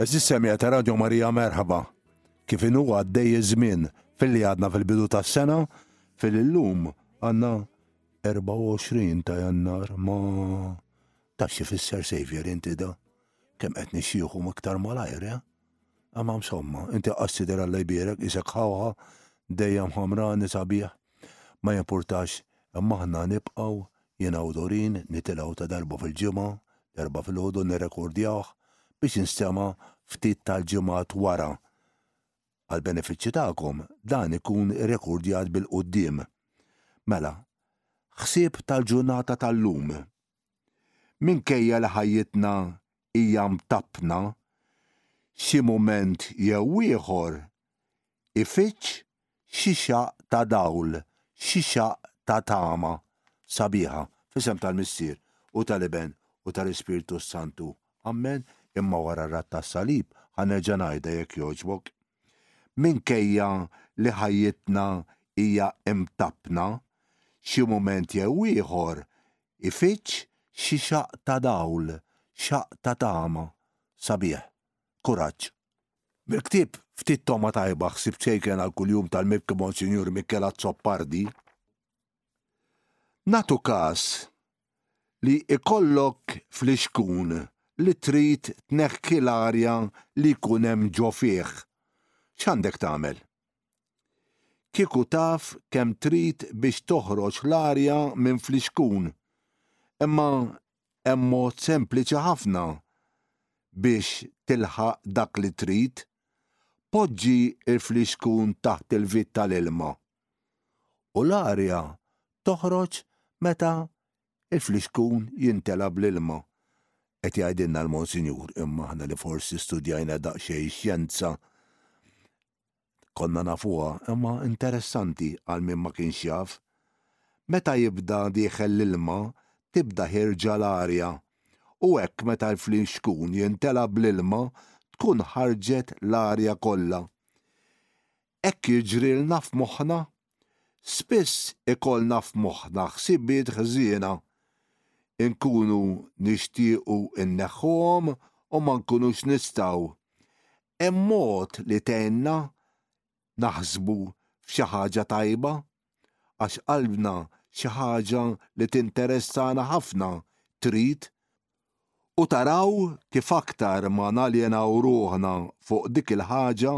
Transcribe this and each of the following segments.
Eżis semija ta' Radio Marija merħaba. Kif inu għaddej iż-żmien fil-li għadna fil-bidu ta' sena, fil-lum għanna 24 ta' jannar ma taf xi fisser Savior inti da. Kemm qed nixxieħu miktar malajr, ja? Eh? Amma insomma, inti qassidera l jbierek isek ħawħa dejjem ħamrani sabiħ ma jimpurtax imma aħna nibqgħu Jiena u Doreen nitilgħu ta' darba fil-ġimgħa, l-Erbgħa filgħodu nirrekordjawh biex jinstema' ftit tal-ġimgħat wara. Għall-benefiċċju tagħkom, dan ikun irrekordjat bil-quddiem. Mela, ħsieb tal-ġurnata tal-lum. Minkejja li ħajjitna hija mtappna, xi mument jew ieħor ifittx xi xaqq ta' dawl, xi xaqq ta' tama sabiħa. F'isem tal-Missier, u tal-Iben, u tal-Ispirtu s-Santu. Ammen. Imma wara r-Radd tas-Salib, ħa nerġa' ngħidha jekk jogħġbok, minkejja li ħajjitna hija mtappna, xi mument jew ieħor Ifittx xi xaqq ta' dawl, xaqq ta' tama. Sabiħ. Kuraġġ. Mill-ktieb Ftit Togħma Tajba, Ħsieb Ċejken għal Kuljum tal-Mibki Monsinjur Michele Azzopardi, nagħtu kas li jkollok flixkun li trid tneħħi l-arja li jkun hemm ġo fih. X'għandek tagħmel? Kieku taf kemm trid biex toħroġ l-arja minn flixkun. Imma hemm mod sempliċi ħafna biex tilħaq dak li trid. Poġġi l-flixkun taħt il-vit tal-ilma u l-arja toħroġ meta Il-flixkun jintela' bl-ilma, qed jgħidilna l-Monsinjur, imma aħna li forsi studjajna daqsxejn xjenza konna nafuha, imma interessanti għal min ma kienx jaf. Meta jibda dieħel l-ilma, tibda ħierġa l-arja. U hekk meta l-flixkun jintela' bl-ilma tkun ħarġet l-arja kollha. Hekk jiġrilna f'moħħna? Spiss ikollna f'moħħna ħsibiet ħżiena. Inkunu nixtiequ nneħħuhom u ma nkunux nistgħu. Hemm mod li tgħinna naħsbu f'xi ħaġa tajba? għax qalbna xi ħaġa li tinteressana ħafna trid u taraw kif aktar ma naljenaw ruħna fuq dik il-ħaġa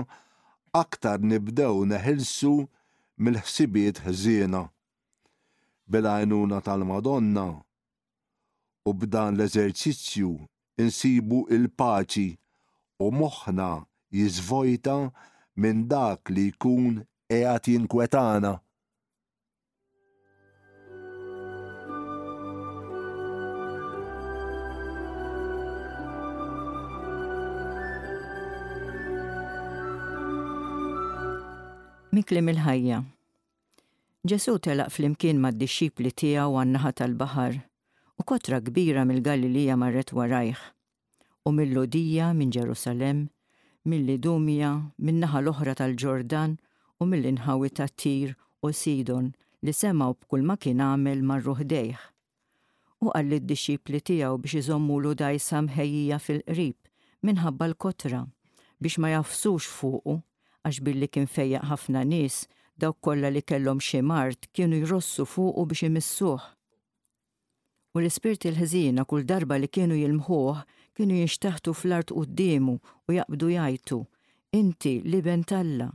aktar nibdew neħilsu mill-ħsibiet ħżiena. Bil-għajnuna tal-Madonna u b'dan l-eżerċizzju nsibu l-paċi u moħħna jiżvojta minn dak li jkun qiegħed jinkwetana. Miklem il-ħajja. Ġesù telaq flimkien mad-dixxipli tiegħu għan-naħa tal-baħar, u kotra kbira mill-Galilija marret warajh, u mill-Lhudija, minn Ġerusalemm, mill-Idumija, min-naħa l-oħra tal-Ġordan u mill-inħawi ta' Tir u Sidon li semgħu b'kulma kien għamel marru ħdejh. U qal lid-dixxipli tiegħu biex iżommulu dgħajsa mħejjija fil-qrib minħabba l-kotra, biex ma jagħfsux fuqu, għax billi kien fejjaq ħafna nies, dawk kollha li kellhom xi mard kienu jrossu fuqu biex imissuh. U l-ispirti l-ħżiena kull darba li kienu jilmħuh, kienu jinxtaħtu fl-art quddiemu u jaqbdu jgħajtu, Inti l-Iben t'Alla!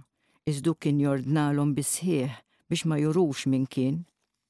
Iżdu kien jordnalhom bis-sħiħ biex ma jurux min kien.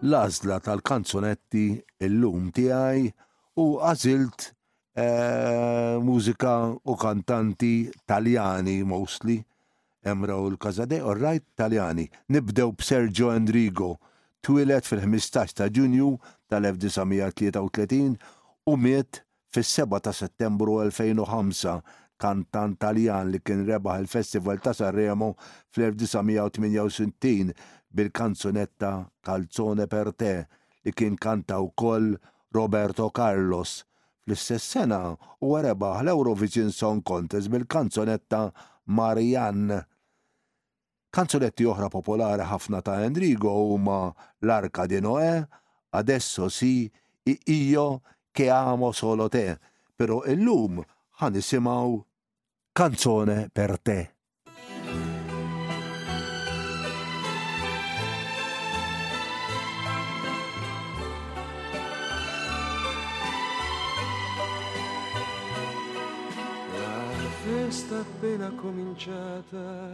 l-għażla tal-kanzunetti illum tiegħi u għażilt eh, mużika u kantanti taljani mostly. Emra u l-Kazade, all right, taljani. Nibdew b'Sergio Endrigo, twilet fil-15 ta' ġunju tal-1933 u miet Fis-seba' ta' Settembru 2005, kantant Taljan li kien rebaħ il-Festival ta' Sanremo fl-1968 bil-kanzunetta Calzone per te li kien kanta wkoll Roberto Carlos, fl-istess sena huwa rebaħ l-Eurovision Song Contest bil-kanzunetta Marianne. Kanzunetti oħra popolari ħafna ta' Endrigo huma L'Arca di Noè, Adesso si, e Io che amo solo te, però illum ħa nisimgħu Canzone per te. La festa appena cominciata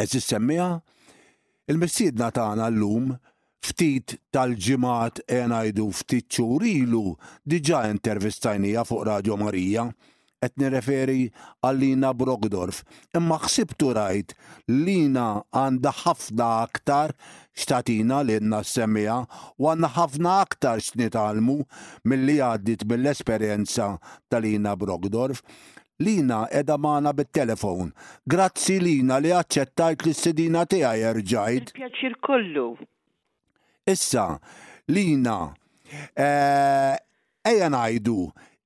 Eżis semmiha, il-mistiedna tagħna llum ftit tal-ġimgħat e ngħidu ftit xhur ilu diġà intervistajniha fuq Radio Marija, qed nirreferi għal Lina Brockdorff, imma ħsibt u rajt li Lina għandha ħafna aktar x'tagħtina lilna ssemmiha u għandna ħafna aktar x'nitgħallmu milli għaddiet mill-esperjenza ta' Lina Brockdorff. Lina qiegħda magħna bit-telefon. Grazzi Lina li aċċettajt l-istidina tiegħi erġajt. Il-pjaċir kollu. Issa, Lina, ejja ngħidu,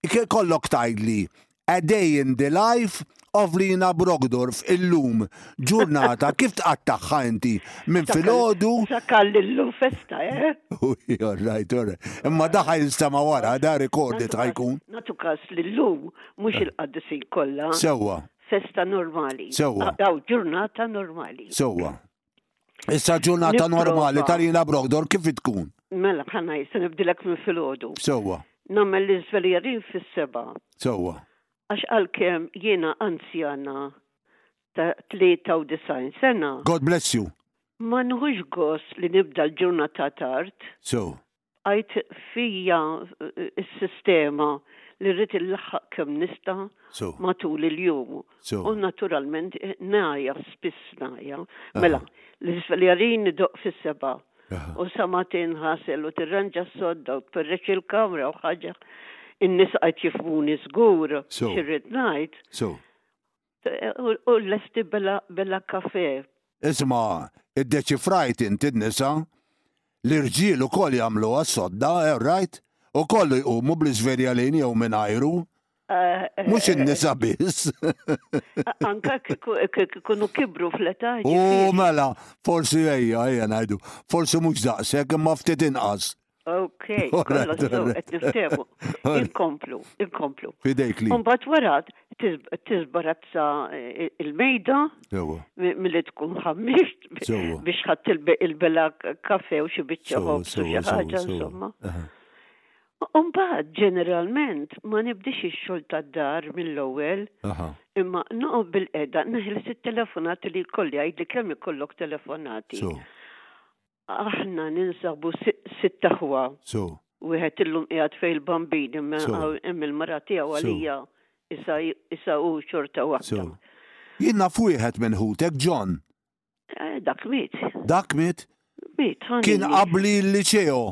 ikollok tgħidli, A day in the life of Lina Brockdorff illum, ġurnata kif tqattagħha inti minn filgħodu. Sakkal li llum festa, eh? Ui, all right, all right. Imma da ħa jinstema' wara, da recorded ħa jkun. Nagħtu każ li llum Mhux il-qaddisin kollha. Sewwa. Festa normali. Sewwa. Aw ġurnata normali. Sewwa. Issa ġurnata normali ta' Rina Brogdor kif tkun? Mela, ħana jista' nibdilek minn filgħodu. Sewwa. Nammel li żveljarin fis-seba. Sewwa. Għax għalkemm jiena anzjana ta' 93 sena. God bless you. Ma nħux gost li nibda l-ġurnata tard. Sewwa. Bqajt fija s-sistema li rrid inlaħħaq kemm nista' matul il-jum. U naturalment ngħajja, spiss ngħajja. Mela, l-iżveljarin idoqq fis-sebgħa. U sa ma tinħasel u tirranġa s-sodda u tperreċ il-kamra u ħaġa, in-nies qed jifhmuni żgur xi rrid ngħid. U lesti bella kafe. Isma', iddeċifrajt int in-nisa? L-irġiel ukoll jagħmluha s-sodda, eh rajt? U kollu jqumu bl-iżverjalin jew mingħajru. Mhux in-nisa biss. Anke jekk ikunu kibru fl-età. U mela, forsi ejja, ejja ngħidu, forsi mhux daqshekk imma ftit inqas. Ok, kolla sew, qed niftehmu. Inkomplu, inkomplu. Fidejk li. Mbagħad wara tiżbarazza eh, il-mejda milli tkun ħammixt biex ħadd il-bela kafe u xi biċċa ħobż u xi ħaġa insomma. Umbagħad ġeneralment ma nibdix ix-xogħol tad-dar mill-ewwel, imma noqgħod bil-qeda neħles it-telefonati li jkolli għid li kemm ikollok telefonati. Aħna ninsabu sitt aħwa. So. Wieħed illum qiegħed fejn il-bambini hemm il-mara tiegħu għalija issa hu xorta waħda. Jien naf wieħed minn ħutek, John. Dak miet. Dak miet? Miet, ħa. Kien qabbli l-liċeo.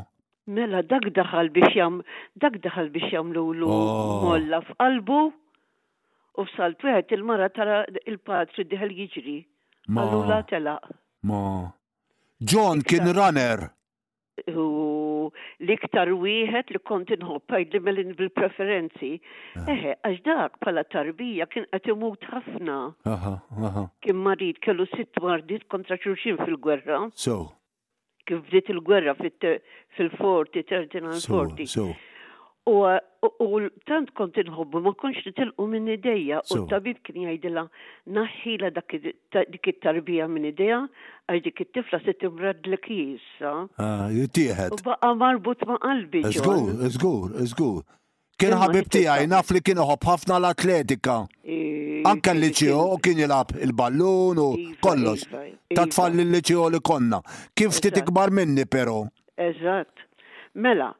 Mela dak daħal biex jam, dak daħal biex jagħmlulu oh. molla f'qalbu u f'salt wieħed il-mara tara il-patri diħel jiġri. Għallu la telaq. Ma. John kien runner. U l-iktar wieħed li kont inħobb għidli melin bil-preferenzi. Eħe, għax dak bħala tarbija kien qed imut ħafna. Kien marid kellu sitt mardiet kontra xulxin fil-gwerra. So. Kif bdiet il-gwerra fil-forti, 39 forti. So. U tant kont inħobbu ma konx nitilqu minn idejja u t-tabib kien jgħidilha naħħila dak Ta' dik it-tarbija minn idejha, għax dik it-tifla se timraddlek hi issa. Ah, jittieħed. U baqa' marbut ma' qalbi, John. Żgur, żgur, żgur. Kien ħabib tiegħi, naf li kien iħobb ħafna l-atletika. Anke l-liċeo kien jilgħab il-ballun u kollox. Ta' tfal l-liċeo li konna. Kien ftit ikbar minni, però. Eżatt. Mela,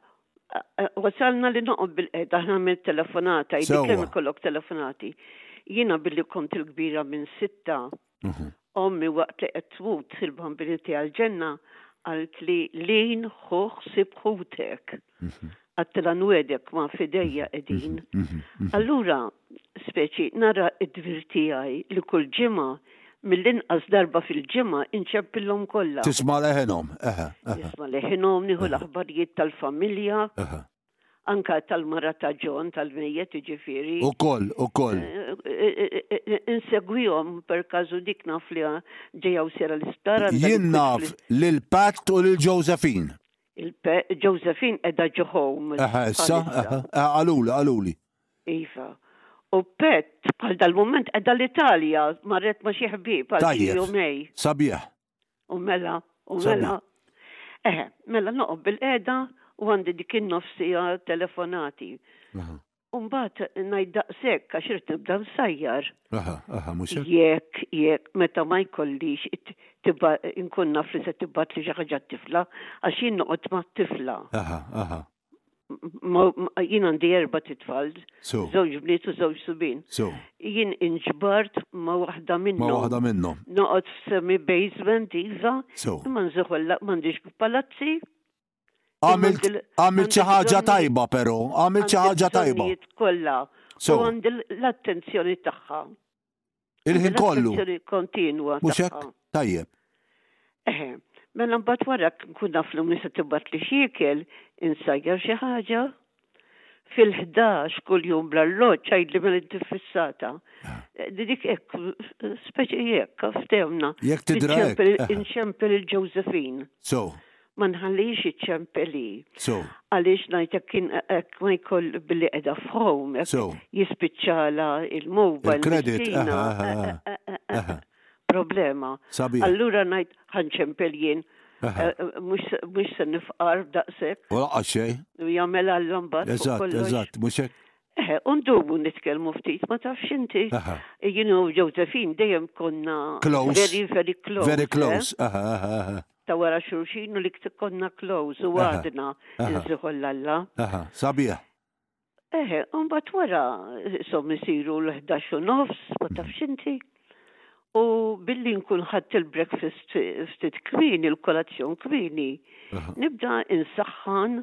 wasalna li noqgħod bil-qeda ħna mill telefonata, jdik kemm ikollok telefonati. Jiena billi kont il-kbira minn sitta, mhm. ommi waqt li qed twut il-bambini tiegħi ġenna għalt li lin ħuħ sib ħutek. Mhm. Għattila nwedek ma fidejja mhm. edin. Allura, speċi, nara id-dvir tiegħi li kull ġimgħa Mill-inqas darba fil-ġimgħa inċempillhom kollha. Tisma' leħinhom, eħe, eħe. Nisma' leħinhom, nieħu l-aħbarijiet tal-familja. Eħe. Anke tal-mara ta' John, tal-mejjet jiġifieri. Ukoll, ukoll. Insegwihom, perkażu dik naf li ġejja hawn sejra l-isptar. Jien naf lil Pat u lil Josephine. Josephine qiegħda ġo home. Eħe, issa, eħe. Qaluli, qaluli. Iva. U pet, bħal dal-mument qegħda l-Italja, marret ma' xi ħbieb għal xi jumej. Tajjeb. Sabiħ. U mela, u mela. Eħe, mela noqgħod bil-qiegħda u għandi dik in-nofs siegħa telefonati. Aha. U mbagħad ngħid daqshekk għax irid nibda nsajjar. Aha, aha, mhux hekk. Jekk, jekk, meta ma jkollix it- tibba- inkun naf li se tibgħat li xi ħaġa t-tifla, għax jien noqgħod mat-tifla. Aha, aha. jien għandi erba titfal, żewġ bniet u żewġ subin. Jien inġbart ma' waħda minnhom. Ma' waħda minnhom. Noqgħod f'semi basement iva, imma nżoħol m'għandix palazzi. Għamilt xi ħaġa tajba però, għamilt xi ħaġa tajba. Kollha. U għandi l-attenzjoni tagħha. Il-ħin kollu. Kontinwa. Mhux hekk? Tajjeb. Eħe, mela mbagħad wara nkun naf li mhux se tibgħat li xiekel, insajjar xi ħaġa. Fil-11 kuljum bl-alloġġ għidli mela inti fissata. Ah. Eh, dik hekk speċi hekk ftemna. Jekk tidra. Inċempel eh. il-Ġosefin. So. ma nħallix iċ-ċempeli. So. Għaliex ngħidlek kien hekk ma jkoll billi qiegħda f'ħom. So. Jispiċċala il-mobile. Kredit. Problema. Sabi. Allura ngħid ħanċempel jien. Eh, eh, mux se nifqar daqsek. U laqqa xej. U jagħmel għallom bat. Eżatt, eżatt, mux hekk. Eh, undumu nitkelmu ftit, ma tafx inti. Jinu Josephine dejjem konna. Close. Very, very close. Very close. ta' wara xulxin u li konna close u għadna nsiħol l-alla. Aha, sabiħ. Eħe, un bat wara, som isiru l-11 u nofs, ma tafx inti. U billi nkun ħadd il-breakfast ftit kmini, il-kolazzjon kmini, nibda insaħħan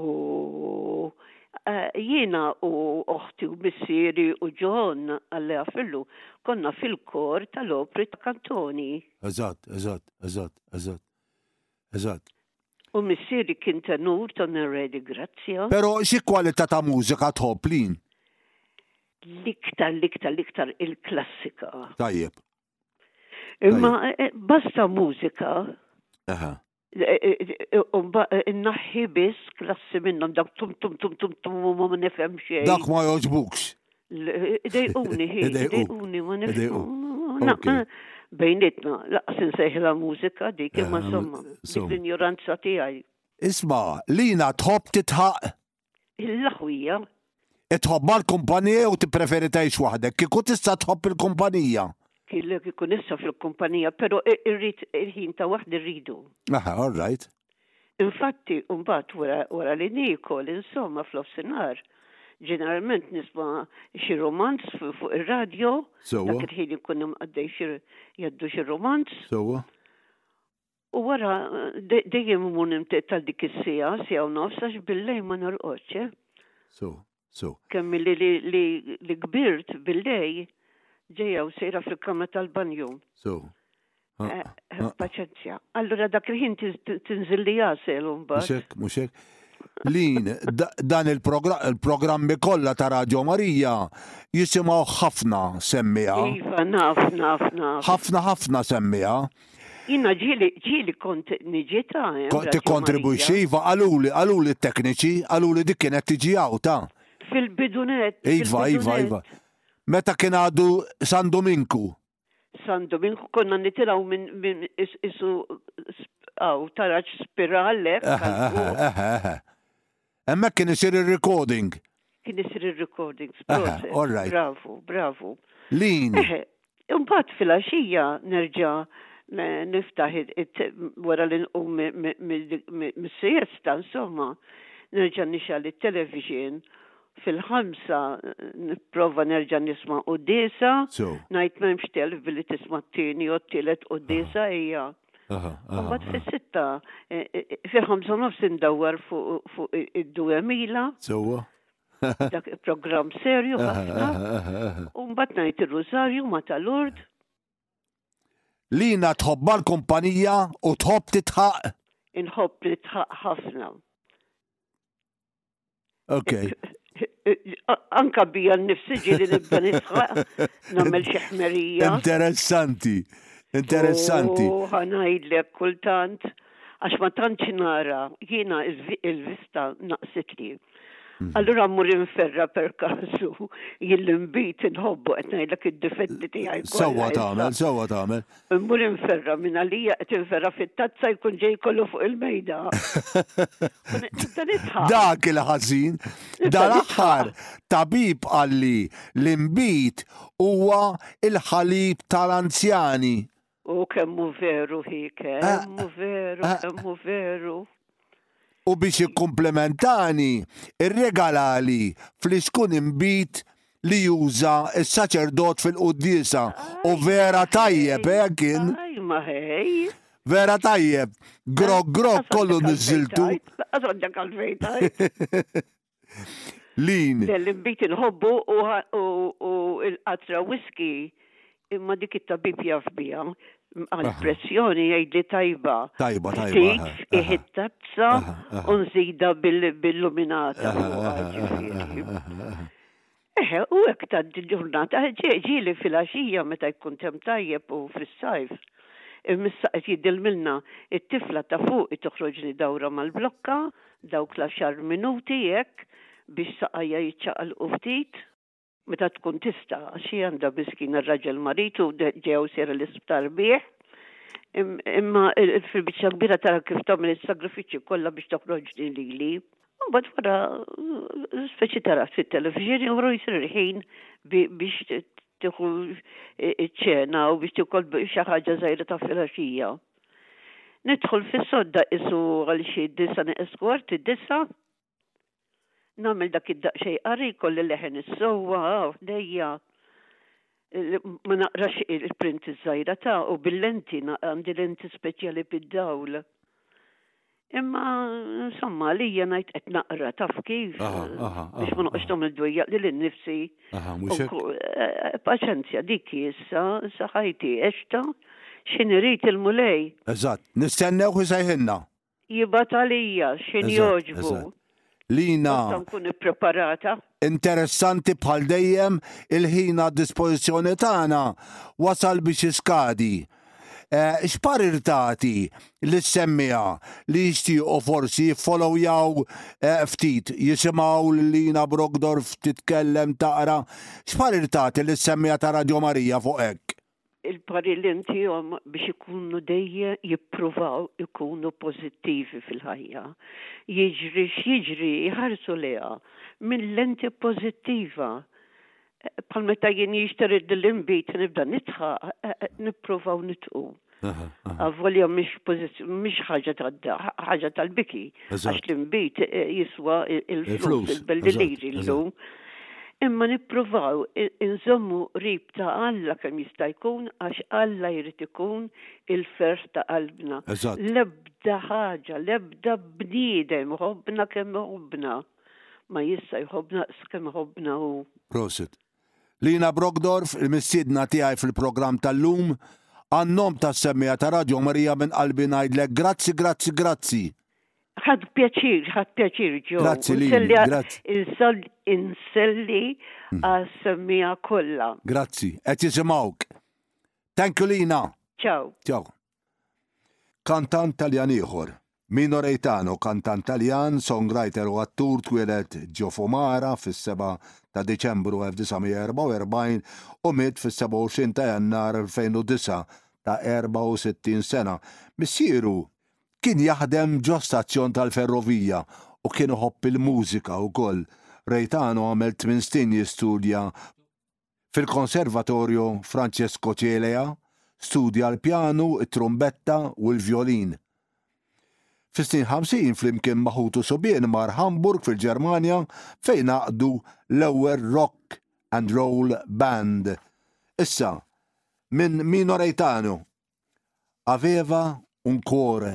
U eh, jiena u oħti u missieri u John għalli għafillu konna fil-kor tal-opri ta' kantoni. Eżatt, eżatt, eżatt, eżatt. Eżatt. U missieri kien tenur ta' Neredi Grazzja. Pero xi kwalità ta' mużika tħobb lin? L-iktar, l-iktar, l-iktar il-klassika. Tajjeb. Imma eh, eh, basta mużika. Aha. Innaħħi biss klassi minnhom dak tum tum tum tum tum u ma nifhem xejn. Dak ma jogħġbukx. Idejquni, idejquni, ma nifhem. Bejnietna, laqas insejħilha mużika dik imma insomma, dik l-injoranza tiegħi. Isma', Lina tħobb titħaq? l-aħwija. Itħobba l-kumpanija jew tippreferi tgħix waħdek? Kieku tista' tħobb il-kumpanija? Kien kieku nista' fil-kumpanija, però irrid il-ħin ta' waħdi rridu. Aha, all right. Infatti, mbagħad wara li nikol, insomma, fl-offsinar, ġeneralment nisma' xi romanz fuq ir-radjo, dak il-ħin ikun hemm għaddej jaddu xi romanz. Sewwa. U wara dejjem imur nimtet tal dik is-sija, sija u nofs, għax bil-lejl ma norqodx, eh? So, so. Kemm li li kbirt bil-lejl ġejja u sejra fil-kamra tal-banju. So. Eh, eh, paċenzja. Allura dak il-ħin tinżil li jasel un bat. Muxek, muxek. Lin, dan il-programmi kollha ta' Radio Marija jisimgħu ħafna semmija. Iva, naf, naf, naf. Ħafna, ħafna semmija. Jiena ġieli, ġieli kont niġi ta', hemm, Kont Raġju tikkontribwixxi, Marija. iva, qaluli, qaluli t-tekniċi, qaluli dik kienet tiġi hawn ta'. Fil-bidu nett, Iva, fil-bidu iva, iva. nett. Meta kien għadu San Duminku. San Duminku konna nitilgħu minn, minn, is, isu, sp, hawn, taraġ spiral hekk għal Eħe, eħe, fuq. eħe, eħe. Hemmhekk kien isir ir-recording. Kien isir ir-recording. Bravu, bravu. Lin. Imbagħad fil-għaxija nerġa' niftaħ wara li nqum mis-siesta, insomma, nerġa' nixgħal it-television fil-ħamsa nipprova nerġa' nisma' u disa, ngħid m'hemmx telf billi tisma' t-tieni u t-tielet u disa hija. Mbagħad fis-sitta eh, eh, fil-ħamsa nofs indawwar fuq id-duemila. Sewwa. Dak programm serju ħafna. U mbagħad ngħid ir-Rużarju ma tal-Lord. Lina tħobba l-kumpanija u tħobb titħaq. Inħobb nitħaq ħafna. Ok. Anka bija nifsi ġili nibda nisħa, namel xeħmerija. Interessanti, interessanti. U ħanajdlek kultant, għax ma tantx nara, jiena il-vista naqsitli. Mhm. Allura mmur inferra per kasu, jillimbit inħobbu qed ngħidlek id-difetti tiegħi. Sewwa tagħmel, sewwa tagħmel. Immur inferra, minn għalija qed inferra fit-tazza jkun ġej kollu fuq il-mejda. Nibda nidħaq. Dak il-ħażin, dal-aħħar tabib qalli li nbid huwa l-ħalib tal-anzjani. U kemm hu veru hi, kemm hu veru, kemm hu veru. u biex ikkumplimentani rregalali fliskun inbid li juża s-saċerdot fil-quddiesa u vera tajjeb eh kien. Ajj ma hej. Vera tajjeb. Grog grog kollu niżżiltu. Laqqas għadek għalfejn tgħid. Lin. L-imbit inħobbu u l-qatra whisky imma dik it-tabib jaf biha. Għall-pressjoni jgħidli tajba. Tajba, tajba. Ftit fih it-tazza u nżidha bil-luminata. Eħe, u hekk tgħaddi ġurnata, ġieli filgħaxija meta jkun temp tajjeb u fis-sajf. Il-missa qed jidilmilna, it-tifla ta' fuqi toħroġli dawra mal-blokka, dawk l-għaxar minuti hekk biex saqajja jiċċaqalqu ftit. Meta tkun tista', għax hi għandha miskina r-raġel marid u ġejja u sejra l-isptar bih. Imma fil-biċċa l-kbira tara kif tagħmel is-sagrifiċċji kollha biex toħroġni lili. Imbagħad wara speċi tara fit-television joħru jsir il-ħin biex tieħu ċ-ċena u biex tikol xi ħaġa żgħira ta' filgħaxija. Nidħol fis-sodda qisu għal xi disa' neqes kwart id-disa', nagħmel dak id-daqsxejn qari jkolli leħen is-sewwa ħdejja. ma naqrax il-print iż-żajra ta' u bil-lenti għandi lenti speċjali bid-dawl. Imma insomma li hija ngħid qed naqra taf kif biex ma noqgħodx tagħmel dwejja li lil nifsi. Eh, paċenzja dik issa saħajti għexta x'in irid il-mulej. Eżatt, nistennew ħisejħinna. Jibgħat għalija x'in jogħġbu. Eżatt, eżatt. Lina. Meta nkun ippreparata. Interessanti bħal dejjem, il-ħin għad-dispożizzjoni tagħna wasal biex jiskadi. X'parir tagħti lis-semmiegħa li jixtiequ forsi jiffolowjaw ftit, jisimgħu lil Lina Brockdorff titkellem, taqra? X'parir tagħti lis-semmiegħa ta' Radio Marija fuq hekk? il-parir li ntihom biex ikunu dejjem jippruvaw ikunu pożittivi fil-ħajja. Jiġri x'jiġri jħarsu lejha minn lenti pożittiva. Bħal meta jien jixteri din l-inbid nibda nidħaq, nippruvaw nidħu. Avolja mhix ħaġa tad-daħq, ħaġa tal-biki. Għax l-inbid jiswa l-flus, il-liġi llum. Imma nippruvaw inżommu qrib ta' Alla kemm jista' jkun għax Alla jrid ikun il-ferħ ta' qalbna. L-ebda ħaġa, l-ebda bniedem iħobbna kemm iħobbna ma jista' jħobbna daqs kemm iħobbna hu. Prosit. Lina Brockdorff, il-mistiedna tiegħi fil-programm tal-lum, għan-nom tas-semmiegħa ta' Radio Marija minn qalbi ngħidlek grazzi, grazzi, grazzi. Ħadd pjaċir, ħadd pjaċir ġew. Grazzi lili, grazzi. Inselli mm. għas-semmiegħa kollha. Grazzi, qed jisimgħuk. Thank you Lina. Ciao. Ciao. Kantant Taljan ieħor, Mino Reitano, kantant Taljan, songwriter u attur twieled ġo Fumara fis-7 ta' Diċembru 1944 u miet fis-27 ta' Jannar 2009 ta' 64 sena. Missieru kien jaħdem ġo stazzjon tal-ferrovija u kien iħobb il-mużika wkoll. Reitano għamel tmien snin jistudja Fil-Konservatorju Francesco Celea studja l-pjanu, it-trumbetta u l-vjolin. Fis-snin 50 flimkien ma' ħutu subien mar Hamburg fil-Ġermanja fejn għaqqdu l-ewwel rock and roll band. Issa, minn Mino Reitano, Aveva un cuore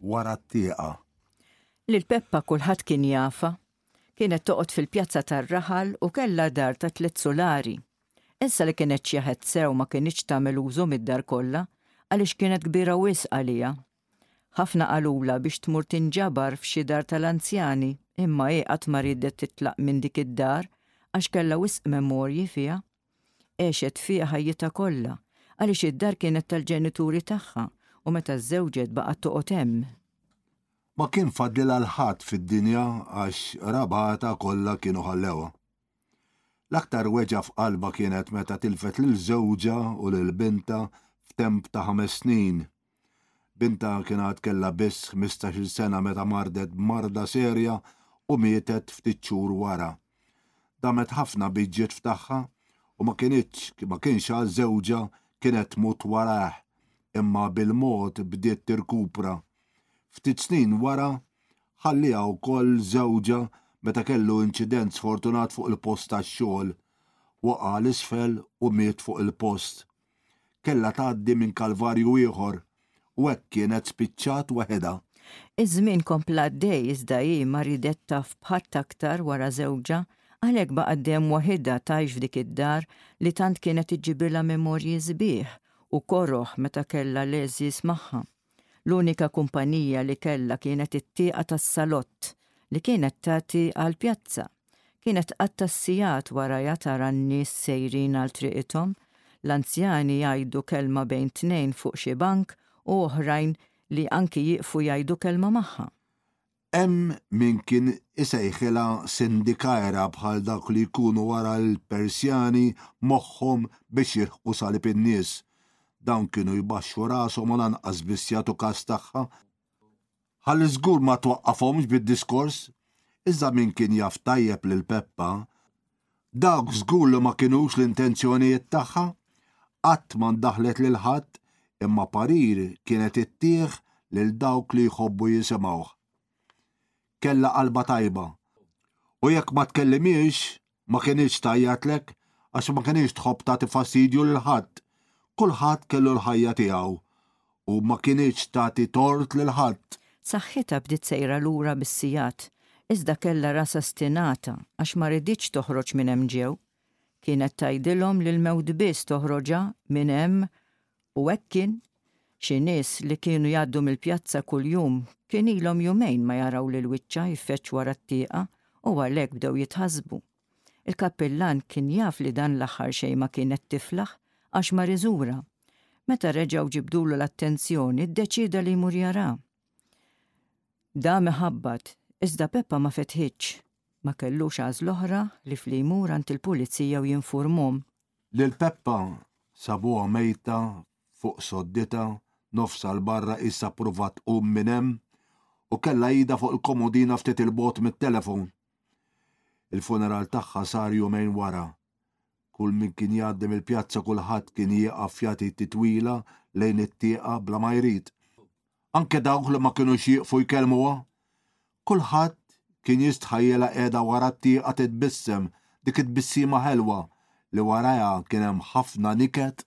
wara t-tieqa. Lil Peppa kulħadd kien jafa. Kienet toqgħod fil-pjazza tar-raħal u kellha dar ta' tliet sulari. Elsa li kienet xjaħet sew ma kinitx tagħmel użu mid-dar kollha għaliex kienet kbira wisq għaliha. Ħafna qalulha biex tmur tinġabar f'xi dar tal-anzjani, imma hi qatt ma riedet titlaq minn dik id-dar għax kellha wisq memorji fiha. Għexet fiha ħajjitha kollha għaliex id-dar kienet tal-ġenituri tagħha u meta żżewġet baqgħet toqgħod hemm. Ma kien fadlilha l-ħadd fid-dinja għax rabagħatha kollha kienu ħallewha. L-aktar weġgħa f'qalbha kienet meta tilfet lil żewġha u lil bintha f'temp ta' ħames snin Bintha kien għad kellha biss ħmistax-il sena meta mardet b'marda serja u mietet ftit xhur wara. Damet ħafna biex ġiet f'tagħha u ma kinitx ma kienx għal żewġha kienet tmut warajh, imma bil-mod bdiet tirkupra. Ftit snin wara ħallieha wkoll żewġha meta kellu inċident sfortunat fuq il-post tax-xogħol. Waqa' 'l isfel u miet fuq il-post. Kellha tgħaddi minn kalvarju ieħor u hekk kienet spiċċat waħedha. Iż-żmien kompla għaddej iżda hi ma riedet taf b'ħadd aktar wara żewġha, għalhekk baqgħet dejjem waħidha tgħix f'dik id-dar li tant kienet iġġibilha memorji sbieħ u koroh meta kellha l-għeżież magħha. L-unika kumpanija li kellha kienet it-tieqa tas-salott li kienet tagħti għall-pjazza. Kienet tqatta' s-sigħat warajha tara n-nies sejrin għal triqithom, l-anzjani jgħidu kelma bejn tnejn fuq xi bank u oħrajn li anki jieqfu jgħidu kelma magħha. Hemm min kien isejħilha sindikaera bħal dawk li jkunu wara l-persjani moħħhom biex jilħqu salib in-nies. Dawn kienu jbaxxu rashom u lanqas biss jagħtu kas tagħha. Ħalli żgur ma twaqqafhomx bid-diskors. Iżda min kien jaf tajjeb lil Peppa, Dawk żgur li ma kinux l-intenzjonijiet tagħha, qatt ma ndaħlet lil ħadd imma parir kienet ittih lil dawk li jħobbu jisimgħuh. Kellha qalba tajba u jekk ma tkellimiex ma kinitx tgħajjatlek għax ma kinitx tħobb tagħti fastidju lil ħadd, kulħadd kellu l-ħajja tiegħu u ma kinitx tagħti tort lil ħadd. Saħħitha bdiet sejra lura bis-sigħat, iżda kellha rasha stinata għax ma riditx toħroġ minn hemm ġew. Kienet tgħidilhom li l-mewt biss toħroġha minn hemm u hekk kien. Xi nies li kienu jgħaddu mill-pjazza kuljum kien ilhom jumejn ma jaraw lil wiċċha jfeġġ wara t-tieqa u għalhekk bdew jitħassbu. Il-kappillan kien jaf li dan l-aħħar xejn ma kienet tiflaħ għax mar iżura. Meta reġgħu ġibdulu l-attenzjoni, ddeċieda li jmur jara. Dam iħabbat, iżda Peppa ma fetħitx. Ma kellux għażl oħra li fli jmur għand il-pulizija u jinfurmhom. Lil Peppa sabuha mejta fuq soddita, nofs għal barra qisha ppruvat tqum minn hemm u kellha idha fuq il-komodina ftit il-bogħod mit-telefon. Il-funeral tagħha sar jumejn wara. Kull min kien jgħaddi mill-pjazza kulħadd kien jieqaf jagħti titwila lejn it-tieqa bla ma jrid. Anke dawk li ma kinux jieqfu jkellmuha. Kulħadd kien jistħajjela qiegħda wara t-tieqa titbissem dik it-tbissima ħelwa li warajha kien hemm ħafna niket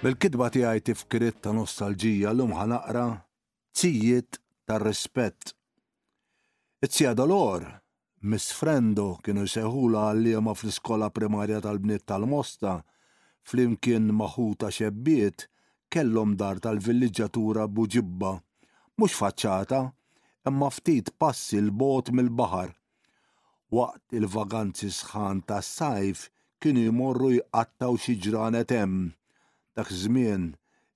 Bil-kitba tiegħi tifkiriet ta' nostalġija l-lum ħanaqra Zijiet tar-rispett It-Tzia Dolor, Miss Frendo kienu jsejħulha għalliema fl-iskola primarja tal-bniet tal-Mosta, flimkien ma' ħutha xebbiet kellhom dar tal-villiġġatura b'uġibba mhux faċċata imma ftit passi 'l bogħod mill-baħar. Waqt il-vaganzi sħan tas-sajf kienu jmorru jqattgħu xi ġranet hemm. Dak iż-żmien,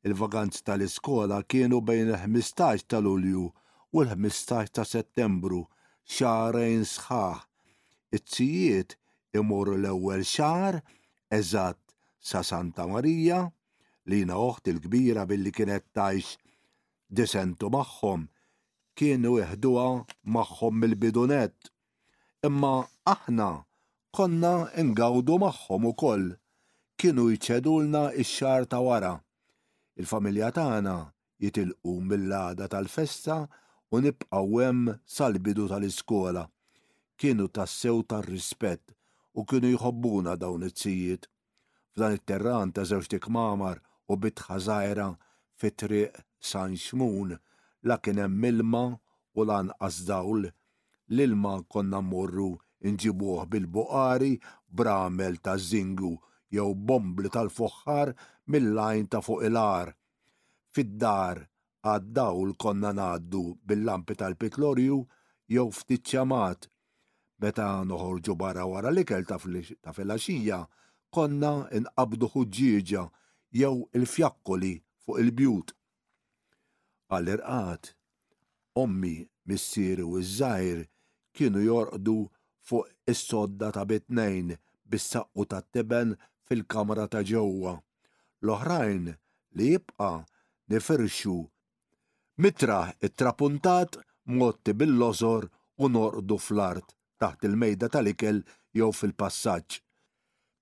il-vaganzi tal-iskola kienu bejn il-ħmistax ta' Lulju u l-ħmistax ta' Settembru, xahrejn sħaħ. It-tijiet imorru l-ewwel xahar eżatt sa Santa Marija, Lina oħt il-kbira billi kienet tgħix desentu magħhom, kienu jeħduha magħhom mill-bidu nett Imma aħna konna ngawdu magħhom ukoll. Kienu jċedulna x-xahar ta' wara. Il-familja tagħna jitilqu mill-għada tal-festa u nibqgħu hemm sal-bidu tal-iskola. Kienu tassew tar-rispett u kienu jħobbuna dawn it-tzijiet. F'dan it-terran ta' żewġt ikmamar u bitħa żgħira fi Triq San Xmun la kien hemm ilma u lanqas dawl. L-ilma konna mmorru nġibuh bil-buqari b'ramel ta' żingu jew bombli tal-foħħar mill-għajn ta' fuq il-għar. Fid-dar għad-dawl konna ngħaddu bil-lampi tal-pitlorju jew ftit ċamat. Meta noħorġu barra wara l-ikel ta' filgħaxija konna nqabdu ħuġġieġa jew il-fjakkoli fuq il-bjut. Għall-irqad, ommi, missieri u ż-żgħir kienu jorqdu fuq is-sodda ta' bit-tnejn bis-saqqu tat-tiben fil-kamra ta' ġewwa. l-oħrajn li jibqa' nifirxu mitraħ ittrapuntat mgħotti bil-lożor u norqdu fl-art taħt il-mejda tal-ikel jew fil-passaġġ.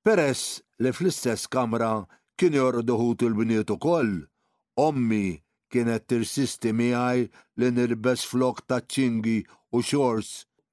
Peress li fl-istess kamra kienu jorqdu ħuti l-bniet ukoll, ommi kienet tirsisti miegħi li nilbes flok taċ-ċingi u xorts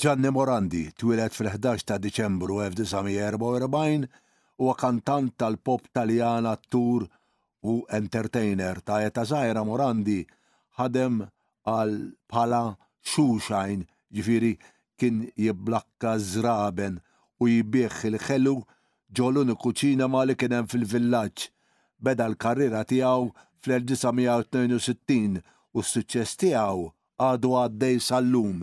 Gianni Morandi twieled fil-11 ta' Diċembru 1944 huwa kantant tal-pop Taljan attur u entertainer ta' eta żgħira Morandi ħadem għal bħala xuxajn ġifieri kien jibblakka ż-żraben u jbigħ il-ħelu ġo l-uniku ċinema li kien hemm fil-villaġġ. Beda l-karriera tiegħu fl-1962 u s-suċċess tiegħu għadu għaddej sal-lum.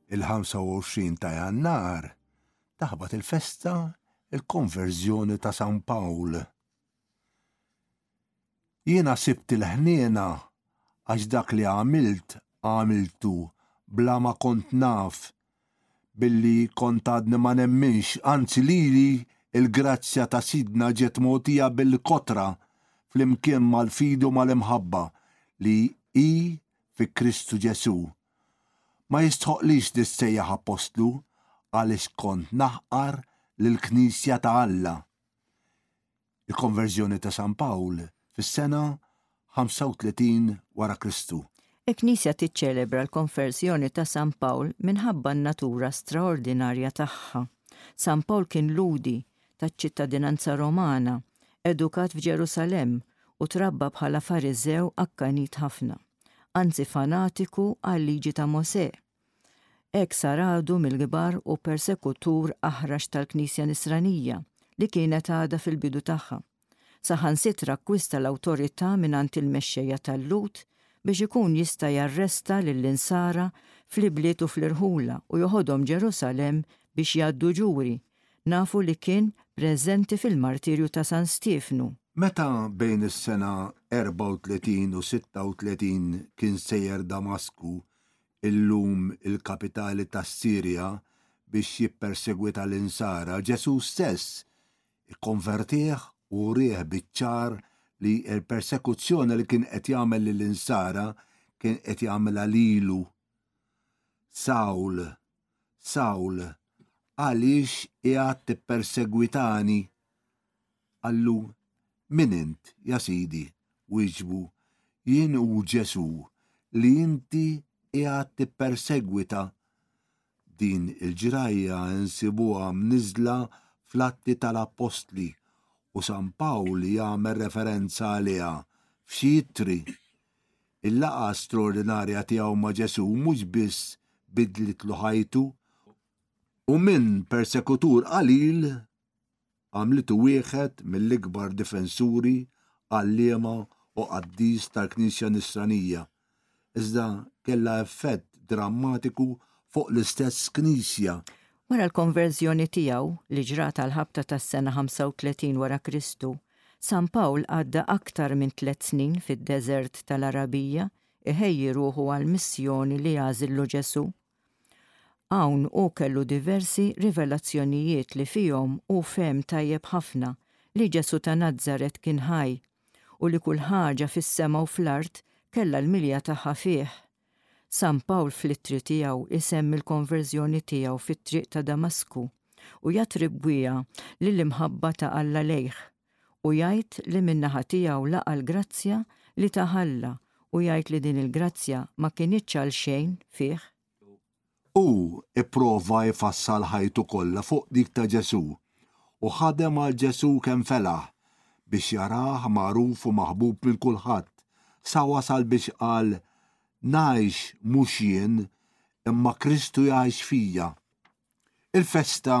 Il-25 ta' Jannar taħbat il-festa il-Konverżjoni ta' San Pawl. Jiena sibt il-ħniena għax dak li għamilt għamiltu bla ma kont naf billi kont għadni ma nemminx anzi lili il-grazzja ta' Sidna ġiet mogħtija bil-kotra flimkien mal-fidi u mal-imħabba li hi fi Kristu Ġesù. Ma jistħoqqlix nissejjaħ appostlu għaliex kont naħqar lill-Knisja ta' Alla. Il-konverżjoni ta' San Pawl fis-sena 35 wara Kristu. Il-Knisja tiċċelebra l-konverżjoni ta' San Pawl minħabba n-natura straordinarja tagħha. San Pawl kien Lhudi, taċ-ċittadinanza Romana, edukat f'Ġerusalemm u trabba bħala Fariżew akkanit ħafna. anzi fanatiku għal-liġi ta' Mosè. Ek sar għadu mill-gbar u persekutur aħrax tal-Knisja Nisranija li kienet għada fil-bidu tagħha. Saħan sitra akkwista l-awtorità mingħand il-mexxejja tal-Lut biex ikun jista' jarresta lill-insara fl-ibliet u fl-irħula u joħodhom Ġerusalemm biex jgħaddu ġuri Nafu li kien preżenti fil-martirju ta' San Stiefnu. Meta bejn is-sena 34 u 36 kien sejjer Damasku, illum il-kapitali tas-Sirja, biex jippersegwita l-Insara, Ġesù stess ikkonvertieh u wrieh biċ-ċar li l-persekuzzjoni li kien qed jagħmel lill-Insara kien qed jagħmilha lilu, Sawl. Sawl, għaliex qiegħed tippersegwitani? Qallu, Min int, ja Sidi? Wieġbu, Jien hu Ġesù li inti qiegħed tippersegwita. Din il-ġrajja nsibuha mniżżla fl-Atti tal-Appostli u San Pawl jagħmel referenza għaliha f'xi ittri. Il-laqgħa straordinarja tiegħu ma' Ġesù mhux biss bidlitlu ħajtu u minn persekutur qalil għamlitu wieħed mill-ikbar difensuri, għalliema u qaddis tal-Knisja Nisranija, iżda kellha effett drammatiku fuq l-istess Knisja. Wara l-konverżjoni tiegħu, li ġrat għall-ħabta tas-sena 35 wara Kristu, San Pawl għadda aktar minn tliet snin fid-deżert tal-Għarabija iħejji ruħu għall-missjoni li għażillu Ġesù. Hawn hu kellu diversi rivelazzjonijiet li fihom hu fehem tajjeb ħafna li Ġesù ta' Nazaret kien ħaj u li kull ħaġa fis-sema u fl-art kellha l-milja tagħha fih, San Pawl fl-ittri tiegħu jsemmi l-konverżjoni tiegħu fit-triq ta' Damasku u jattribwiha lill-imħabba ta' Alla lejh, u jgħid li min-naħa tiegħu laqa' l-grazzja li tah Alla u jgħid li din il-grazzja ma kinitx għalxejn fih. Hu pprova jfassal ħajtu kollha fuq dik ta' Ġesù u ħadem għal Ġesù kemm felaħ biex jarah magħruf u maħbub minn kulħadd sa wasal biex qal, Ngħix mhux jien, imma Kristu jgħix fija. Il-festa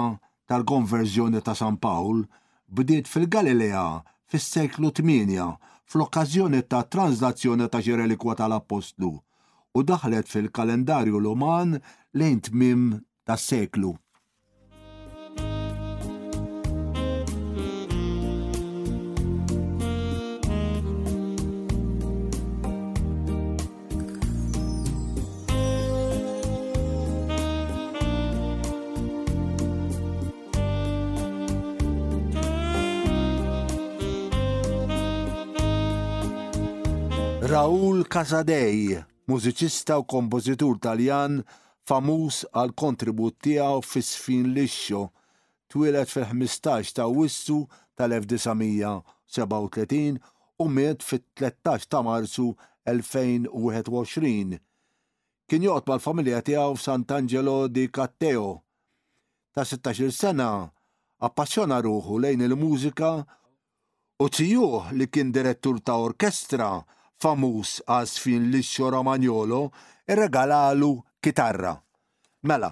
tal-Konverżjoni ta' San Pawl bdiet fil-Galilea fis-seklu tmienja fl-okkażjoni tat-tranżlazzjoni ta' xi relikwa tal-Appostlu, u daħlet fil-kalendarju Ruman lejn tmiem tas-seklu. Raul Casadei, mużiċista u kompożitur Taljan famuż għal kontribut tiegħu fis-sfin lixxu Twieled fil-ħmistax ta' Awwissu tal-1937 u miet fit-tlettax ta' Marzu 2021. Kien joqgħod mal-familja tiegħu f'Sant'Angelo di Catteo. Ta' sittax-il sena, appassjona ruħu lejn il-mużika u tijuh li kien direttur ta' orkestra famuż għażfin Liscio Romagnolo rregalalu kitarra. Mela,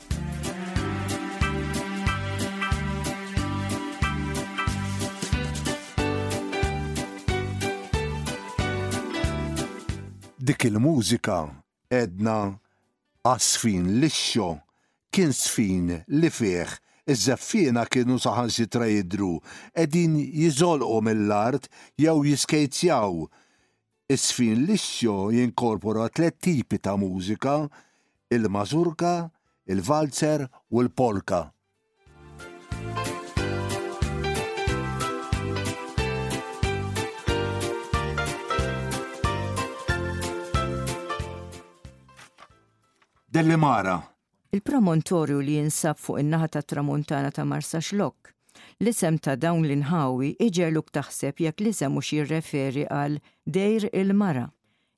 dik il-mużika edna għasfin lixxo kien sfin li fih iż-żeffiena kienu saħansitra jidru qegħdin jiżolqu mill-art jew jiskejzjaw Iż-żfin liscio jinkorpora tliet tipi ta' mużika, il-mażurka, il-valzer u l-polka. Dellimara, Il-promontorju li jinsab fuq in-naħa tat-Tramuntana ta' Marsaxlokk. L-isem ta' dawn l-inħawi iġegħluk taħseb jekk l-isem hux jirreferi għal Dejr il-Mara,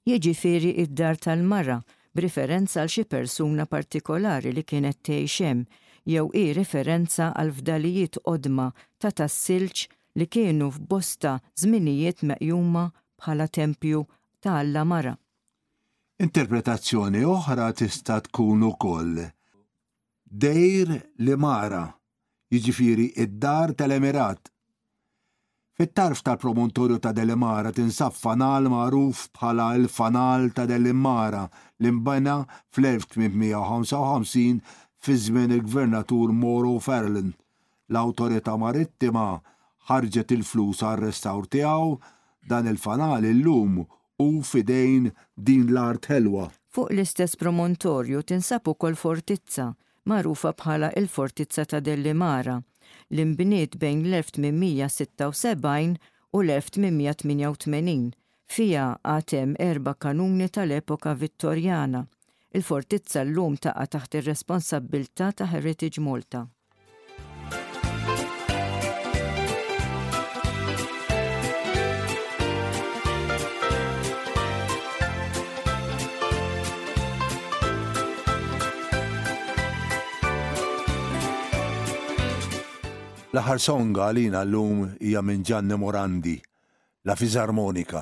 jiġifieri id-dar tal-mara, b'riferenza għal xi persuna partikolari li kienet tgħix hemm, jew hi riferenza għal fdalijiet qodma ta' tas-silġ li kienu f'bosta żminijiet meqjuma bħala tempju ta' Alla Mara. Interpretazzjoni oħra tista' tkun ukoll Deir l-Imara, jiġifieri d-dar tal-emirat. Fit-tarf tal-promontorju ta' Del Imara tinsab fanal magħruf bħala l-Fanal ta' Del Imara li nbena fl-1855 fi żmien il-Gvernatur Mauro Ferln l-Awtorità Marittima ħarġet il-flus għar-restawr tiegħu, dan il-fanal illum hu f'idejn din l-art ħelwa. Fuq l-istess promontorju tinsab ukoll fortizza, magħrufa bħala il-Fortizza ta' Dellimara, li nbniet bejn l-1876 u l-1888, fiha għad hemm erba' kanuni tal-epoka Vittorjana, Il-fortizza llum taqa' taħt ir-responsabbiltà ta' Heritage Malta. L-aħħar song għalina llum hija minn Gianni Morandi, La Fisarmonica,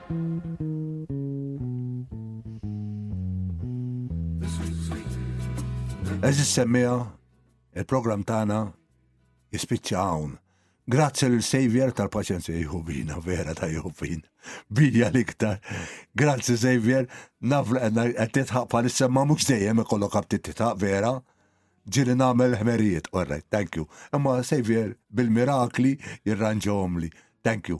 Eżis semmija, il-program tagħna jispiċċa hawn. Grazzi l Savior tal-paċenza jħu bina, vera ta' jħu bina. Bija liktar. Grazzi Savior, naf li għedna għed titħaq palissa ma mux dejjem ikollok għab titħaq vera. Ġiri namel ħmerijiet, orrejt, thank you. Imma Savior bil-mirakli jirranġomli, thank you.